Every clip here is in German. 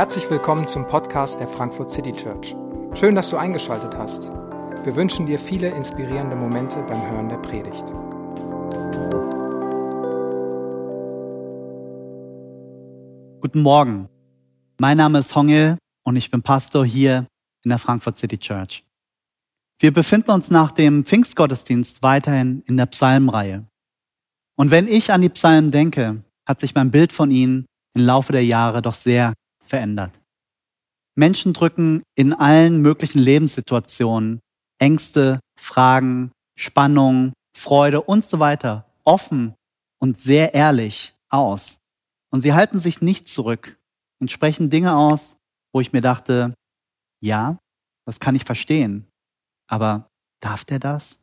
Herzlich willkommen zum Podcast der Frankfurt City Church. Schön, dass du eingeschaltet hast. Wir wünschen dir viele inspirierende Momente beim Hören der Predigt. Guten Morgen. Mein Name ist Hongil und ich bin Pastor hier in der Frankfurt City Church. Wir befinden uns nach dem Pfingstgottesdienst weiterhin in der Psalmreihe. Und wenn ich an die Psalmen denke, hat sich mein Bild von ihnen im Laufe der Jahre doch sehr verändert. Menschen drücken in allen möglichen Lebenssituationen Ängste, Fragen, Spannungen, Freude und so weiter offen und sehr ehrlich aus. Und sie halten sich nicht zurück und sprechen Dinge aus, wo ich mir dachte, ja, das kann ich verstehen, aber darf der das?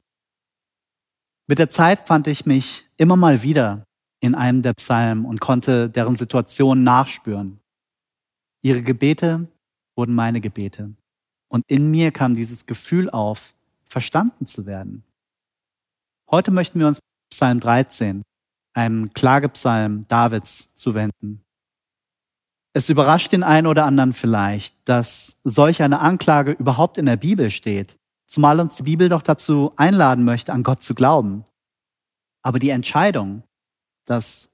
Mit der Zeit fand ich mich immer mal wieder in einem der Psalmen und konnte deren Situation nachspüren. Ihre Gebete wurden meine Gebete. Und in mir kam dieses Gefühl auf, verstanden zu werden. Heute möchten wir uns Psalm 13, einem Klagepsalm Davids, zuwenden. Es überrascht den einen oder anderen vielleicht, dass solch eine Anklage überhaupt in der Bibel steht, zumal uns die Bibel doch dazu einladen möchte, an Gott zu glauben. Aber die Entscheidung, dass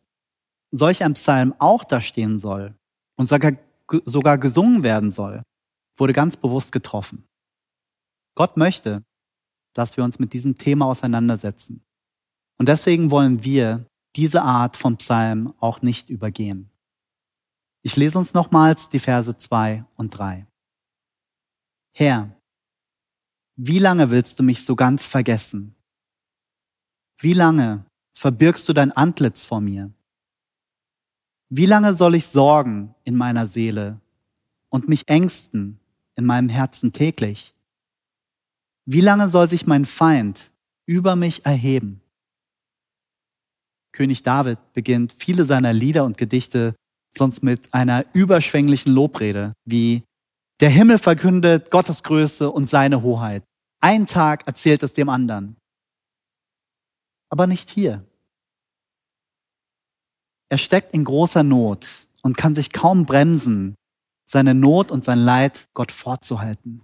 solch ein Psalm auch da stehen soll und sogar sogar gesungen werden soll, wurde ganz bewusst getroffen. Gott möchte, dass wir uns mit diesem Thema auseinandersetzen. Und deswegen wollen wir diese Art von Psalm auch nicht übergehen. Ich lese uns nochmals die Verse zwei und drei. Herr, wie lange willst du mich so ganz vergessen? Wie lange verbirgst du dein Antlitz vor mir? Wie lange soll ich sorgen in meiner Seele und mich ängsten in meinem Herzen täglich? Wie lange soll sich mein Feind über mich erheben? König David beginnt viele seiner Lieder und Gedichte sonst mit einer überschwänglichen Lobrede, wie der Himmel verkündet Gottes Größe und seine Hoheit. Ein Tag erzählt es dem anderen. Aber nicht hier. Er steckt in großer Not und kann sich kaum bremsen, seine Not und sein Leid Gott vorzuhalten.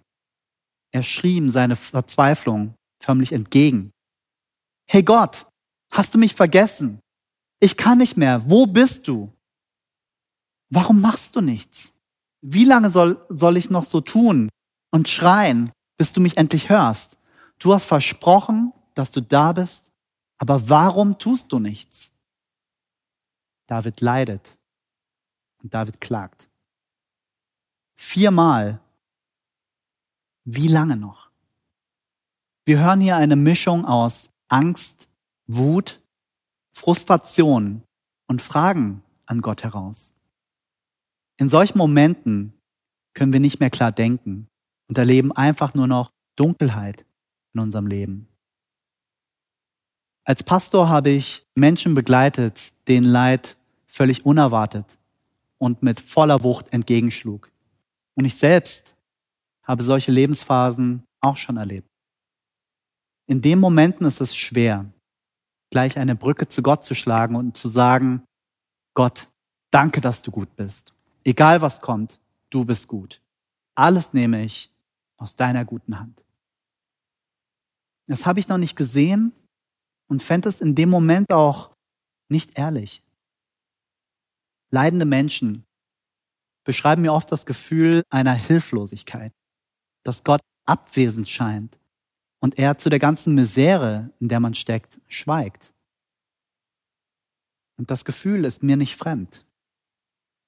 Er schrie ihm seine Verzweiflung förmlich entgegen. Hey Gott, hast du mich vergessen? Ich kann nicht mehr. Wo bist du? Warum machst du nichts? Wie lange soll, soll ich noch so tun und schreien, bis du mich endlich hörst? Du hast versprochen, dass du da bist, aber warum tust du nichts? David leidet und David klagt. Viermal. Wie lange noch? Wir hören hier eine Mischung aus Angst, Wut, Frustration und Fragen an Gott heraus. In solchen Momenten können wir nicht mehr klar denken und erleben einfach nur noch Dunkelheit in unserem Leben. Als Pastor habe ich Menschen begleitet, denen Leid völlig unerwartet und mit voller Wucht entgegenschlug. Und ich selbst habe solche Lebensphasen auch schon erlebt. In den Momenten ist es schwer, gleich eine Brücke zu Gott zu schlagen und zu sagen, Gott, danke, dass du gut bist. Egal was kommt, du bist gut. Alles nehme ich aus deiner guten Hand. Das habe ich noch nicht gesehen und fände es in dem Moment auch nicht ehrlich. Leidende Menschen beschreiben mir oft das Gefühl einer Hilflosigkeit, dass Gott abwesend scheint und er zu der ganzen Misere, in der man steckt, schweigt. Und das Gefühl ist mir nicht fremd.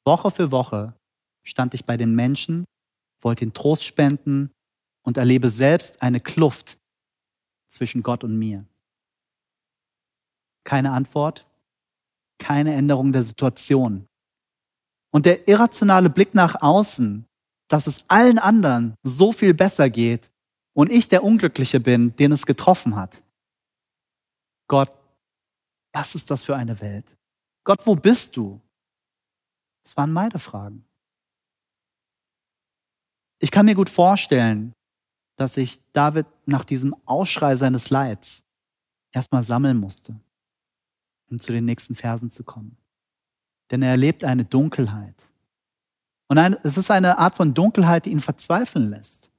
Woche für Woche stand ich bei den Menschen, wollte ihnen Trost spenden und erlebe selbst eine Kluft zwischen Gott und mir. Keine Antwort, keine Änderung der Situation. Und der irrationale Blick nach außen, dass es allen anderen so viel besser geht und ich der Unglückliche bin, den es getroffen hat. Gott, was ist das für eine Welt? Gott, wo bist du? Das waren meine Fragen. Ich kann mir gut vorstellen, dass ich David nach diesem Ausschrei seines Leids erstmal sammeln musste, um zu den nächsten Versen zu kommen. denn er erlebt eine Dunkelheit. Und ein, es ist eine Art von Dunkelheit, die ihn verzweifeln lässt.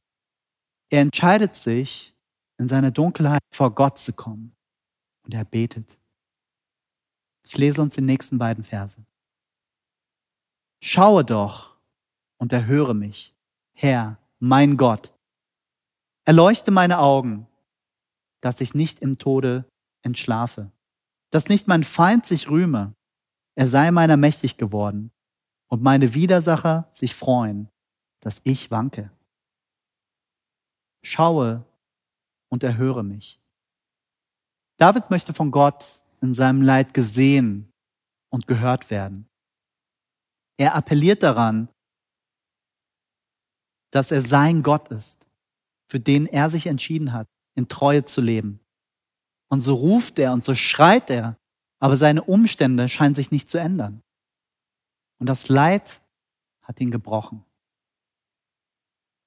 Er entscheidet sich, in seiner Dunkelheit vor Gott zu kommen. Und er betet. Ich lese uns die nächsten beiden Verse. Schaue doch und erhöre mich, Herr, mein Gott. Erleuchte meine Augen, dass ich nicht im Tode entschlafe, dass nicht mein Feind sich rühme, er sei meiner mächtig geworden und meine Widersacher sich freuen, dass ich wanke. Schaue und erhöre mich. David möchte von Gott in seinem Leid gesehen und gehört werden. Er appelliert daran, dass er sein Gott ist, für den er sich entschieden hat, in Treue zu leben. Und so ruft er und so schreit er, aber seine Umstände scheinen sich nicht zu ändern. Und das Leid hat ihn gebrochen.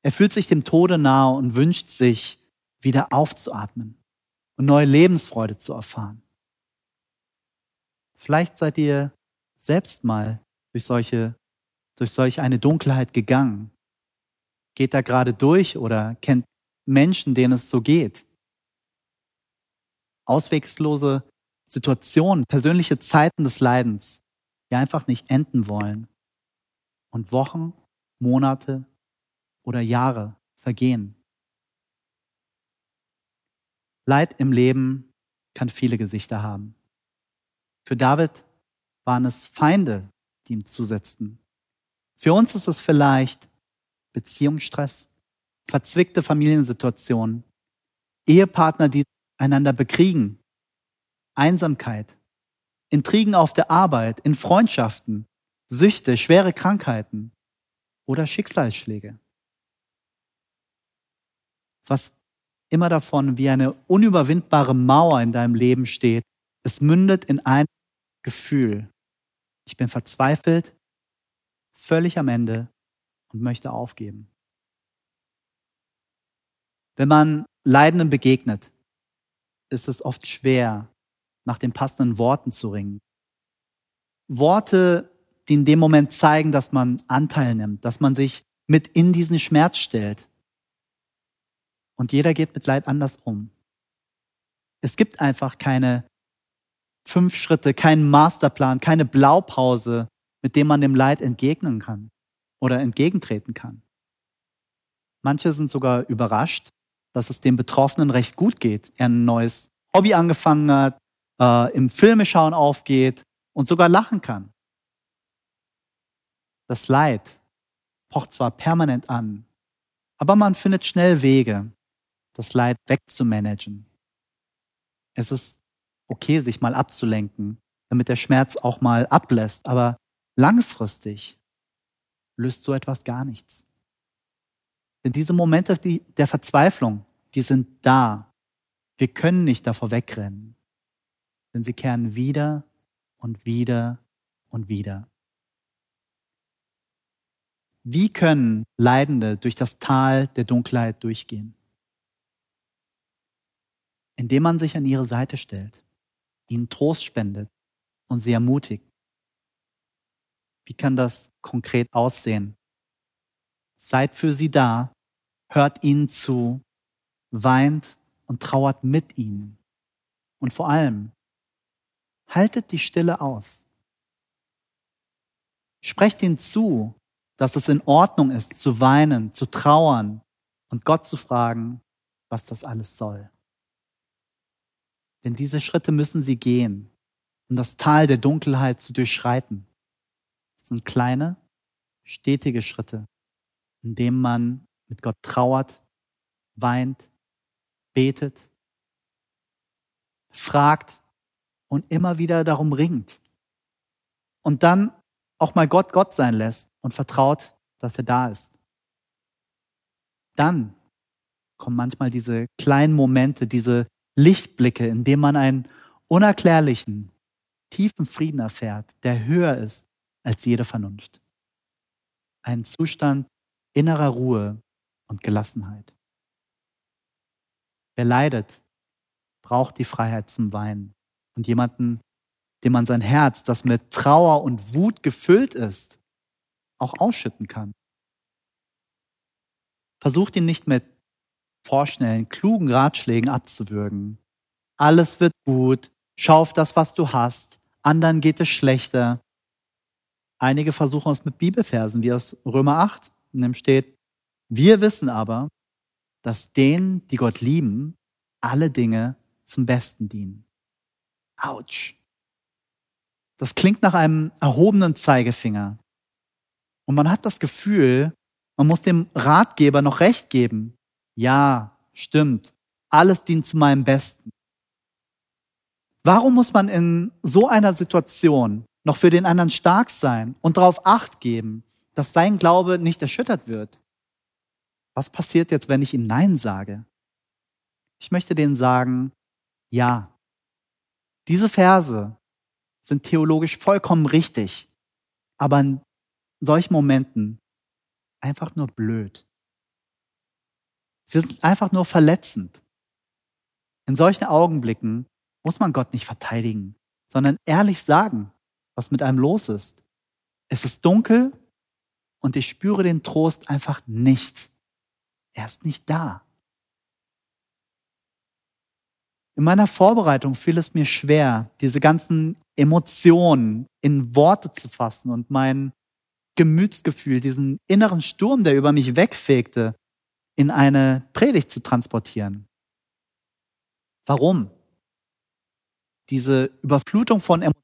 Er fühlt sich dem Tode nahe und wünscht sich, wieder aufzuatmen und neue Lebensfreude zu erfahren. Vielleicht seid ihr selbst mal durch solche, durch solch eine Dunkelheit gegangen. Geht da gerade durch oder kennt Menschen, denen es so geht. Auswegslose Situationen, persönliche Zeiten des Leidens die einfach nicht enden wollen. Und Wochen, Monate oder Jahre vergehen. Leid im Leben kann viele Gesichter haben. Für David waren es Feinde, die ihm zusetzten. Für uns ist es vielleicht Beziehungsstress, verzwickte Familiensituationen, Ehepartner, die einander bekriegen, Einsamkeit, Intrigen auf der Arbeit, in Freundschaften, Süchte, schwere Krankheiten oder Schicksalsschläge. Was immer davon wie eine unüberwindbare Mauer in deinem Leben steht, es mündet in ein Gefühl. Ich bin verzweifelt, völlig am Ende und möchte aufgeben. Wenn man Leidenden begegnet, ist es oft schwer, nach den passenden Worten zu ringen. Worte, die in dem Moment zeigen, dass man Anteil nimmt, dass man sich mit in diesen Schmerz stellt. Und jeder geht mit Leid anders um. Es gibt einfach keine fünf Schritte, keinen Masterplan, keine Blaupause, mit dem man dem Leid entgegnen kann oder entgegentreten kann. Manche sind sogar überrascht, dass es dem Betroffenen recht gut geht. Er ein neues Hobby angefangen hat, äh, im Filmeschauen aufgeht und sogar lachen kann. Das Leid pocht zwar permanent an, aber man findet schnell Wege, das Leid wegzumanagen. Es ist okay, sich mal abzulenken, damit der Schmerz auch mal ablässt, aber langfristig löst so etwas gar nichts. Denn diese Momente der Verzweiflung, die sind da. Wir können nicht davor wegrennen denn sie kehren wieder und wieder und wieder. Wie können Leidende durch das Tal der Dunkelheit durchgehen? Indem man sich an ihre Seite stellt, ihnen Trost spendet und sie ermutigt. Wie kann das konkret aussehen? Seid für sie da, hört ihnen zu, weint und trauert mit ihnen. Und vor allem, Haltet die Stille aus. Sprecht ihnen zu, dass es in Ordnung ist, zu weinen, zu trauern und Gott zu fragen, was das alles soll. Denn diese Schritte müssen sie gehen, um das Tal der Dunkelheit zu durchschreiten. Das sind kleine, stetige Schritte, in denen man mit Gott trauert, weint, betet, fragt, und immer wieder darum ringt. Und dann auch mal Gott Gott sein lässt und vertraut, dass er da ist. Dann kommen manchmal diese kleinen Momente, diese Lichtblicke, in denen man einen unerklärlichen, tiefen Frieden erfährt, der höher ist als jede Vernunft. Ein Zustand innerer Ruhe und Gelassenheit. Wer leidet, braucht die Freiheit zum Weinen und jemanden, dem man sein Herz, das mit Trauer und Wut gefüllt ist, auch ausschütten kann. Versucht ihn nicht mit vorschnellen, klugen Ratschlägen abzuwürgen. Alles wird gut, schau auf das, was du hast, anderen geht es schlechter. Einige versuchen es mit Bibelversen, wie aus Römer 8, in dem steht, wir wissen aber, dass denen, die Gott lieben, alle Dinge zum Besten dienen. Autsch. Das klingt nach einem erhobenen Zeigefinger. Und man hat das Gefühl, man muss dem Ratgeber noch recht geben. Ja, stimmt. Alles dient zu meinem Besten. Warum muss man in so einer Situation noch für den anderen stark sein und darauf acht geben, dass sein Glaube nicht erschüttert wird? Was passiert jetzt, wenn ich ihm Nein sage? Ich möchte denen sagen, ja. Diese Verse sind theologisch vollkommen richtig, aber in solchen Momenten einfach nur blöd. Sie sind einfach nur verletzend. In solchen Augenblicken muss man Gott nicht verteidigen, sondern ehrlich sagen, was mit einem los ist. Es ist dunkel und ich spüre den Trost einfach nicht. Er ist nicht da. In meiner Vorbereitung fiel es mir schwer, diese ganzen Emotionen in Worte zu fassen und mein Gemütsgefühl, diesen inneren Sturm, der über mich wegfegte, in eine Predigt zu transportieren. Warum? Diese Überflutung von Emotionen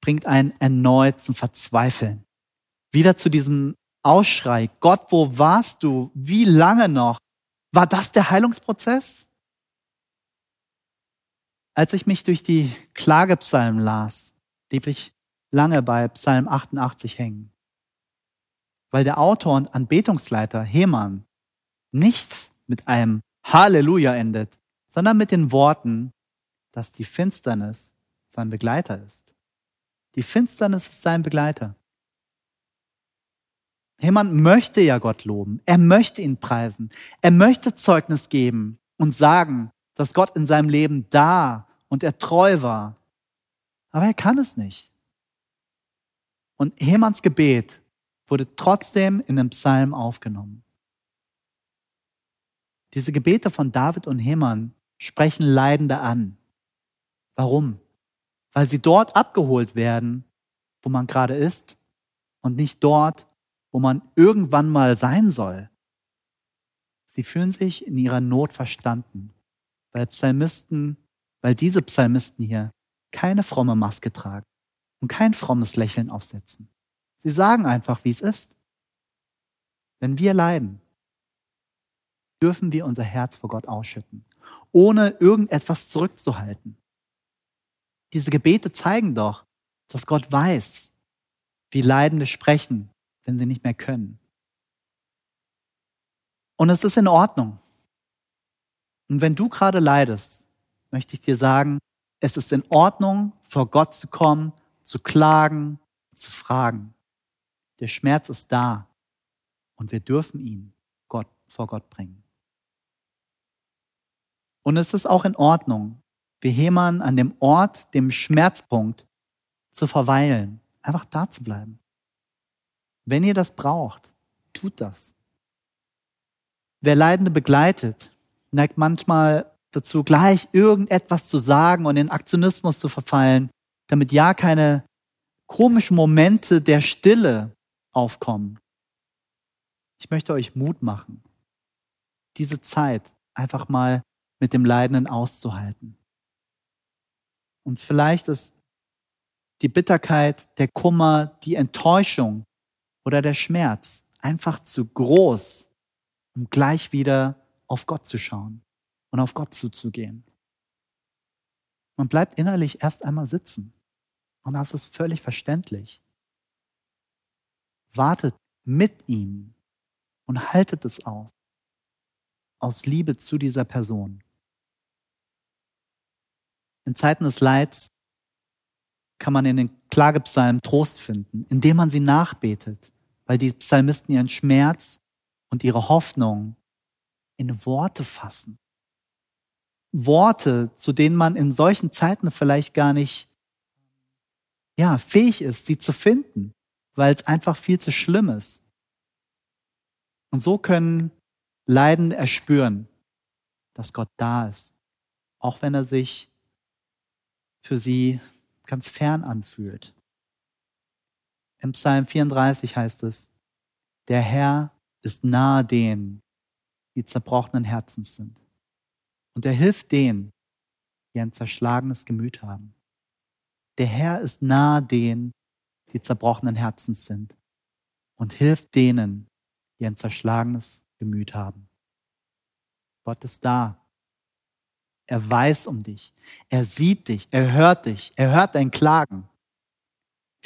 bringt einen erneut zum Verzweifeln. Wieder zu diesem Ausschrei, Gott, wo warst du? Wie lange noch? War das der Heilungsprozess? Als ich mich durch die Klagepsalmen las, blieb ich lange bei Psalm 88 hängen weil der Autor und Anbetungsleiter Heman nicht mit einem Halleluja endet, sondern mit den Worten, dass die Finsternis sein Begleiter ist. Die Finsternis ist sein Begleiter. Heman möchte ja Gott loben. Er möchte ihn preisen. Er möchte Zeugnis geben und sagen, dass Gott in seinem Leben da und er treu war. Aber er kann es nicht. Und Hemans Gebet wurde trotzdem in den Psalm aufgenommen. Diese Gebete von David und Heman sprechen Leidende an. Warum? Weil sie dort abgeholt werden, wo man gerade ist und nicht dort, wo man irgendwann mal sein soll. Sie fühlen sich in ihrer Not verstanden, weil Psalmisten, weil diese Psalmisten hier keine fromme Maske tragen und kein frommes Lächeln aufsetzen. Sie sagen einfach, wie es ist. Wenn wir leiden, dürfen wir unser Herz vor Gott ausschütten, ohne irgendetwas zurückzuhalten. Diese Gebete zeigen doch, dass Gott weiß, wie Leidende sprechen, wenn sie nicht mehr können. Und es ist in Ordnung. Und wenn du gerade leidest, möchte ich dir sagen, es ist in Ordnung, vor Gott zu kommen, zu klagen, zu fragen. Der Schmerz ist da und wir dürfen ihn Gott, vor Gott bringen. Und es ist auch in Ordnung, wie Heman an dem Ort, dem Schmerzpunkt zu verweilen, einfach da zu bleiben. Wenn ihr das braucht, tut das. Wer Leidende begleitet, neigt manchmal dazu, gleich irgendetwas zu sagen und in Aktionismus zu verfallen, damit ja keine komischen Momente der Stille aufkommen. Ich möchte euch Mut machen, diese Zeit einfach mal mit dem Leidenden auszuhalten. Und vielleicht ist die Bitterkeit, der Kummer, die Enttäuschung oder der Schmerz einfach zu groß, um gleich wieder auf Gott zu schauen und auf Gott zuzugehen. Man bleibt innerlich erst einmal sitzen. Und das ist völlig verständlich wartet mit ihm und haltet es aus. Aus Liebe zu dieser Person. In Zeiten des Leids kann man in den Klagepsalmen Trost finden, indem man sie nachbetet, weil die Psalmisten ihren Schmerz und ihre Hoffnung in Worte fassen. Worte, zu denen man in solchen Zeiten vielleicht gar nicht ja, fähig ist, sie zu finden, weil es einfach viel zu schlimm ist. Und so können Leidende erspüren, dass Gott da ist, auch wenn er sich für sie ganz fern anfühlt. Im Psalm 34 heißt es, der Herr ist nahe denen, die zerbrochenen Herzens sind. Und er hilft denen, die ein zerschlagenes Gemüt haben. Der Herr ist nahe denen, die zerbrochenen Herzens sind und hilft denen, die ein zerschlagenes Gemüt haben. Gott ist da. Er weiß um dich. Er sieht dich. Er hört dich. Er hört dein Klagen.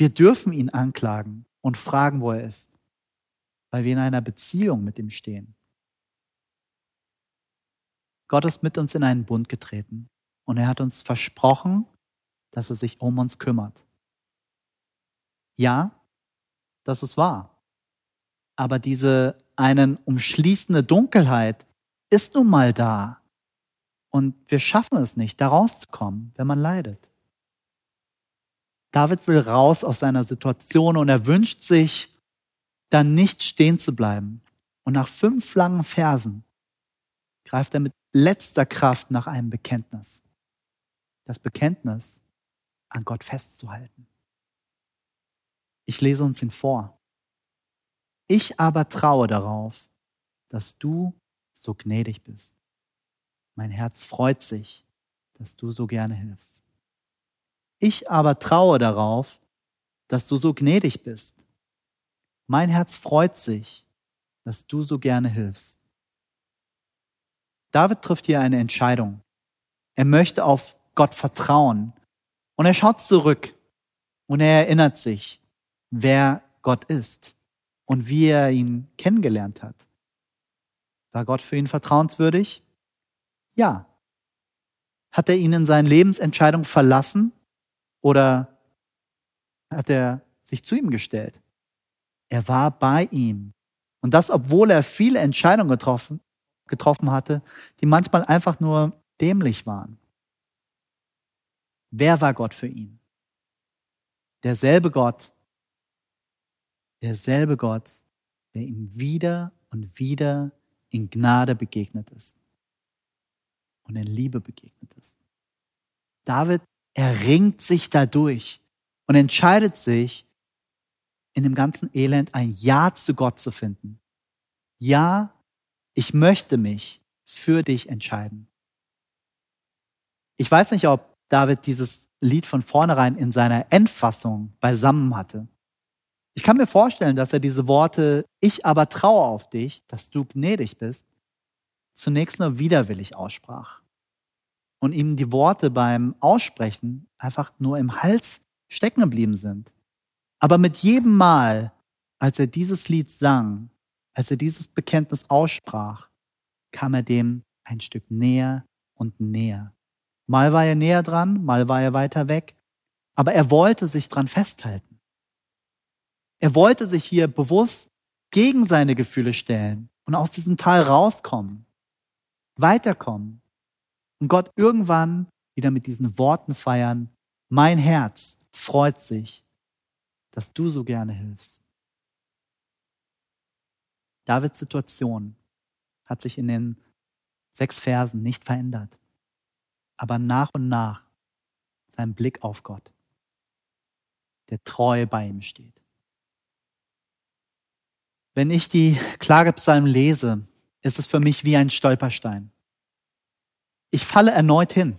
Wir dürfen ihn anklagen und fragen, wo er ist, weil wir in einer Beziehung mit ihm stehen. Gott ist mit uns in einen Bund getreten und er hat uns versprochen, dass er sich um uns kümmert. Ja, das ist wahr. Aber diese einen umschließende Dunkelheit ist nun mal da. Und wir schaffen es nicht, da rauszukommen, wenn man leidet. David will raus aus seiner Situation und er wünscht sich, dann nicht stehen zu bleiben. Und nach fünf langen Versen greift er mit letzter Kraft nach einem Bekenntnis. Das Bekenntnis, an Gott festzuhalten. Ich lese uns ihn vor. Ich aber traue darauf, dass du so gnädig bist. Mein Herz freut sich, dass du so gerne hilfst. Ich aber traue darauf, dass du so gnädig bist. Mein Herz freut sich, dass du so gerne hilfst. David trifft hier eine Entscheidung. Er möchte auf Gott vertrauen. Und er schaut zurück und er erinnert sich, wer Gott ist und wie er ihn kennengelernt hat. War Gott für ihn vertrauenswürdig? Ja. Hat er ihn in seinen Lebensentscheidungen verlassen oder hat er sich zu ihm gestellt? Er war bei ihm. Und das, obwohl er viele Entscheidungen getroffen, getroffen hatte, die manchmal einfach nur dämlich waren. Wer war Gott für ihn? Derselbe Gott, derselbe Gott, der ihm wieder und wieder in Gnade begegnet ist und in Liebe begegnet ist. David erringt sich dadurch und entscheidet sich, in dem ganzen Elend ein Ja zu Gott zu finden. Ja, ich möchte mich für dich entscheiden. Ich weiß nicht, ob David dieses Lied von vornherein in seiner Endfassung beisammen hatte. Ich kann mir vorstellen, dass er diese Worte, ich aber traue auf dich, dass du gnädig bist, zunächst nur widerwillig aussprach. Und ihm die Worte beim Aussprechen einfach nur im Hals stecken geblieben sind. Aber mit jedem Mal, als er dieses Lied sang, als er dieses Bekenntnis aussprach, kam er dem ein Stück näher und näher. Mal war er näher dran, mal war er weiter weg, aber er wollte sich dran festhalten. Er wollte sich hier bewusst gegen seine Gefühle stellen und aus diesem Tal rauskommen, weiterkommen und Gott irgendwann wieder mit diesen Worten feiern, mein Herz freut sich, dass du so gerne hilfst. Davids Situation hat sich in den sechs Versen nicht verändert, aber nach und nach sein Blick auf Gott, der treu bei ihm steht. Wenn ich die Klagepsalmen lese, ist es für mich wie ein Stolperstein. Ich falle erneut hin.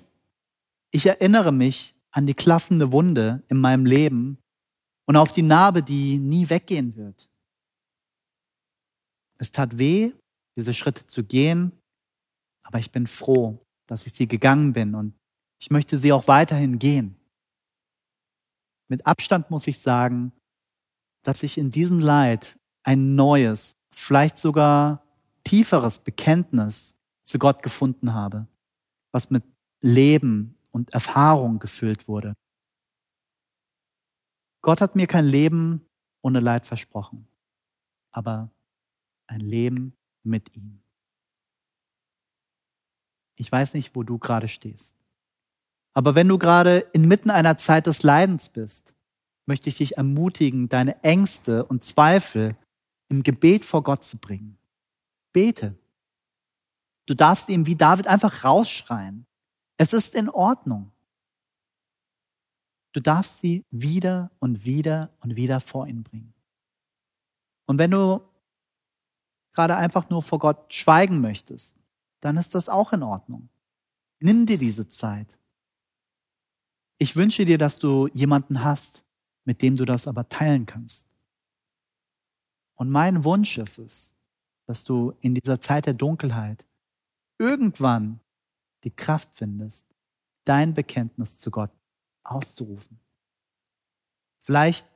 Ich erinnere mich an die klaffende Wunde in meinem Leben und auf die Narbe, die nie weggehen wird. Es tat weh, diese Schritte zu gehen, aber ich bin froh, dass ich sie gegangen bin und ich möchte sie auch weiterhin gehen. Mit Abstand muss ich sagen, dass ich in diesem Leid ein neues, vielleicht sogar tieferes Bekenntnis zu Gott gefunden habe, was mit Leben und Erfahrung gefüllt wurde. Gott hat mir kein Leben ohne Leid versprochen, aber ein Leben mit ihm. Ich weiß nicht, wo du gerade stehst. Aber wenn du gerade inmitten einer Zeit des Leidens bist, möchte ich dich ermutigen, deine Ängste und Zweifel im Gebet vor Gott zu bringen. Bete. Du darfst ihm wie David einfach rausschreien. Es ist in Ordnung. Du darfst sie wieder und wieder und wieder vor ihn bringen. Und wenn du gerade einfach nur vor Gott schweigen möchtest, dann ist das auch in Ordnung. Nimm dir diese Zeit. Ich wünsche dir, dass du jemanden hast, mit dem du das aber teilen kannst. Und mein Wunsch ist es, dass du in dieser Zeit der Dunkelheit irgendwann die Kraft findest, dein Bekenntnis zu Gott auszurufen. Vielleicht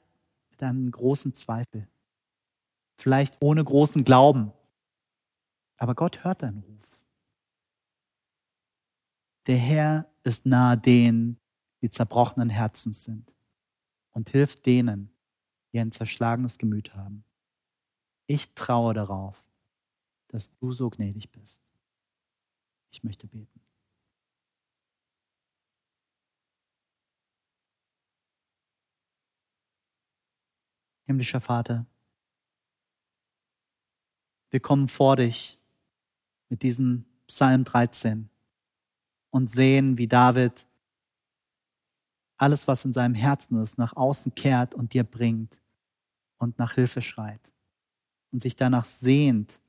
mit einem großen Zweifel, vielleicht ohne großen Glauben, aber Gott hört deinen Ruf. Der Herr ist nahe denen, die zerbrochenen Herzens sind und hilft denen, die ein zerschlagenes Gemüt haben. Ich traue darauf, dass du so gnädig bist. Ich möchte beten. Himmlischer Vater, wir kommen vor dich mit diesem Psalm 13 und sehen, wie David alles, was in seinem Herzen ist, nach außen kehrt und dir bringt und nach Hilfe schreit und sich danach sehnt,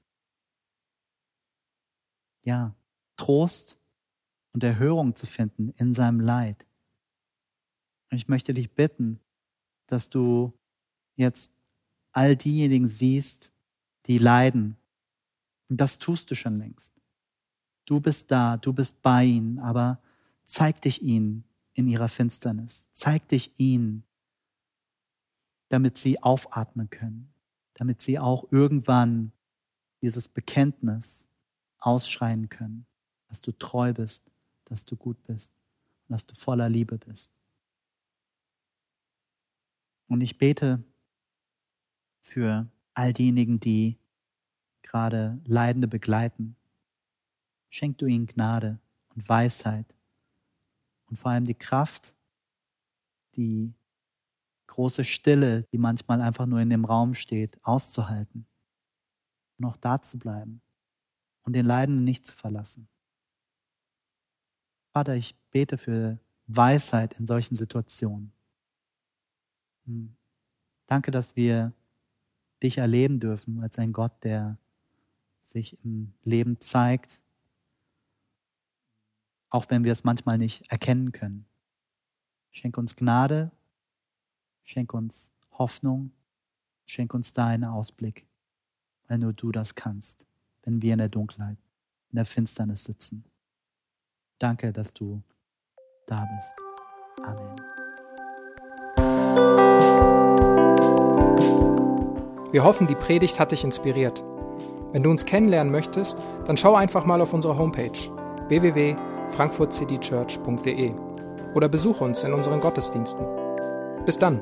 ja, Trost und Erhörung zu finden in seinem Leid. Und ich möchte dich bitten, dass du jetzt all diejenigen siehst, die leiden. Und das tust du schon längst. Du bist da, du bist bei ihnen, aber zeig dich ihnen in ihrer Finsternis. Zeig dich ihnen, damit sie aufatmen können, damit sie auch irgendwann dieses Bekenntnis ausschreien können, dass du treu bist, dass du gut bist und dass du voller Liebe bist. Und ich bete, für all diejenigen, die gerade Leidende begleiten. Schenk du ihnen Gnade und Weisheit und vor allem die Kraft, die große Stille, die manchmal einfach nur in dem Raum steht, auszuhalten und auch da zu bleiben und den Leidenden nicht zu verlassen. Vater, ich bete für Weisheit in solchen Situationen. Hm. Danke, dass wir dich erleben dürfen als ein Gott, der sich im Leben zeigt, auch wenn wir es manchmal nicht erkennen können. Schenk uns Gnade, schenk uns Hoffnung, schenk uns deinen Ausblick, weil nur du das kannst, wenn wir in der Dunkelheit, in der Finsternis sitzen. Danke, dass du da bist. Amen. Wir hoffen, die Predigt hat dich inspiriert. Wenn du uns kennenlernen möchtest, dann schau einfach mal auf unsere Homepage www.frankfurtcitychurch.de oder besuche uns in unseren Gottesdiensten. Bis dann!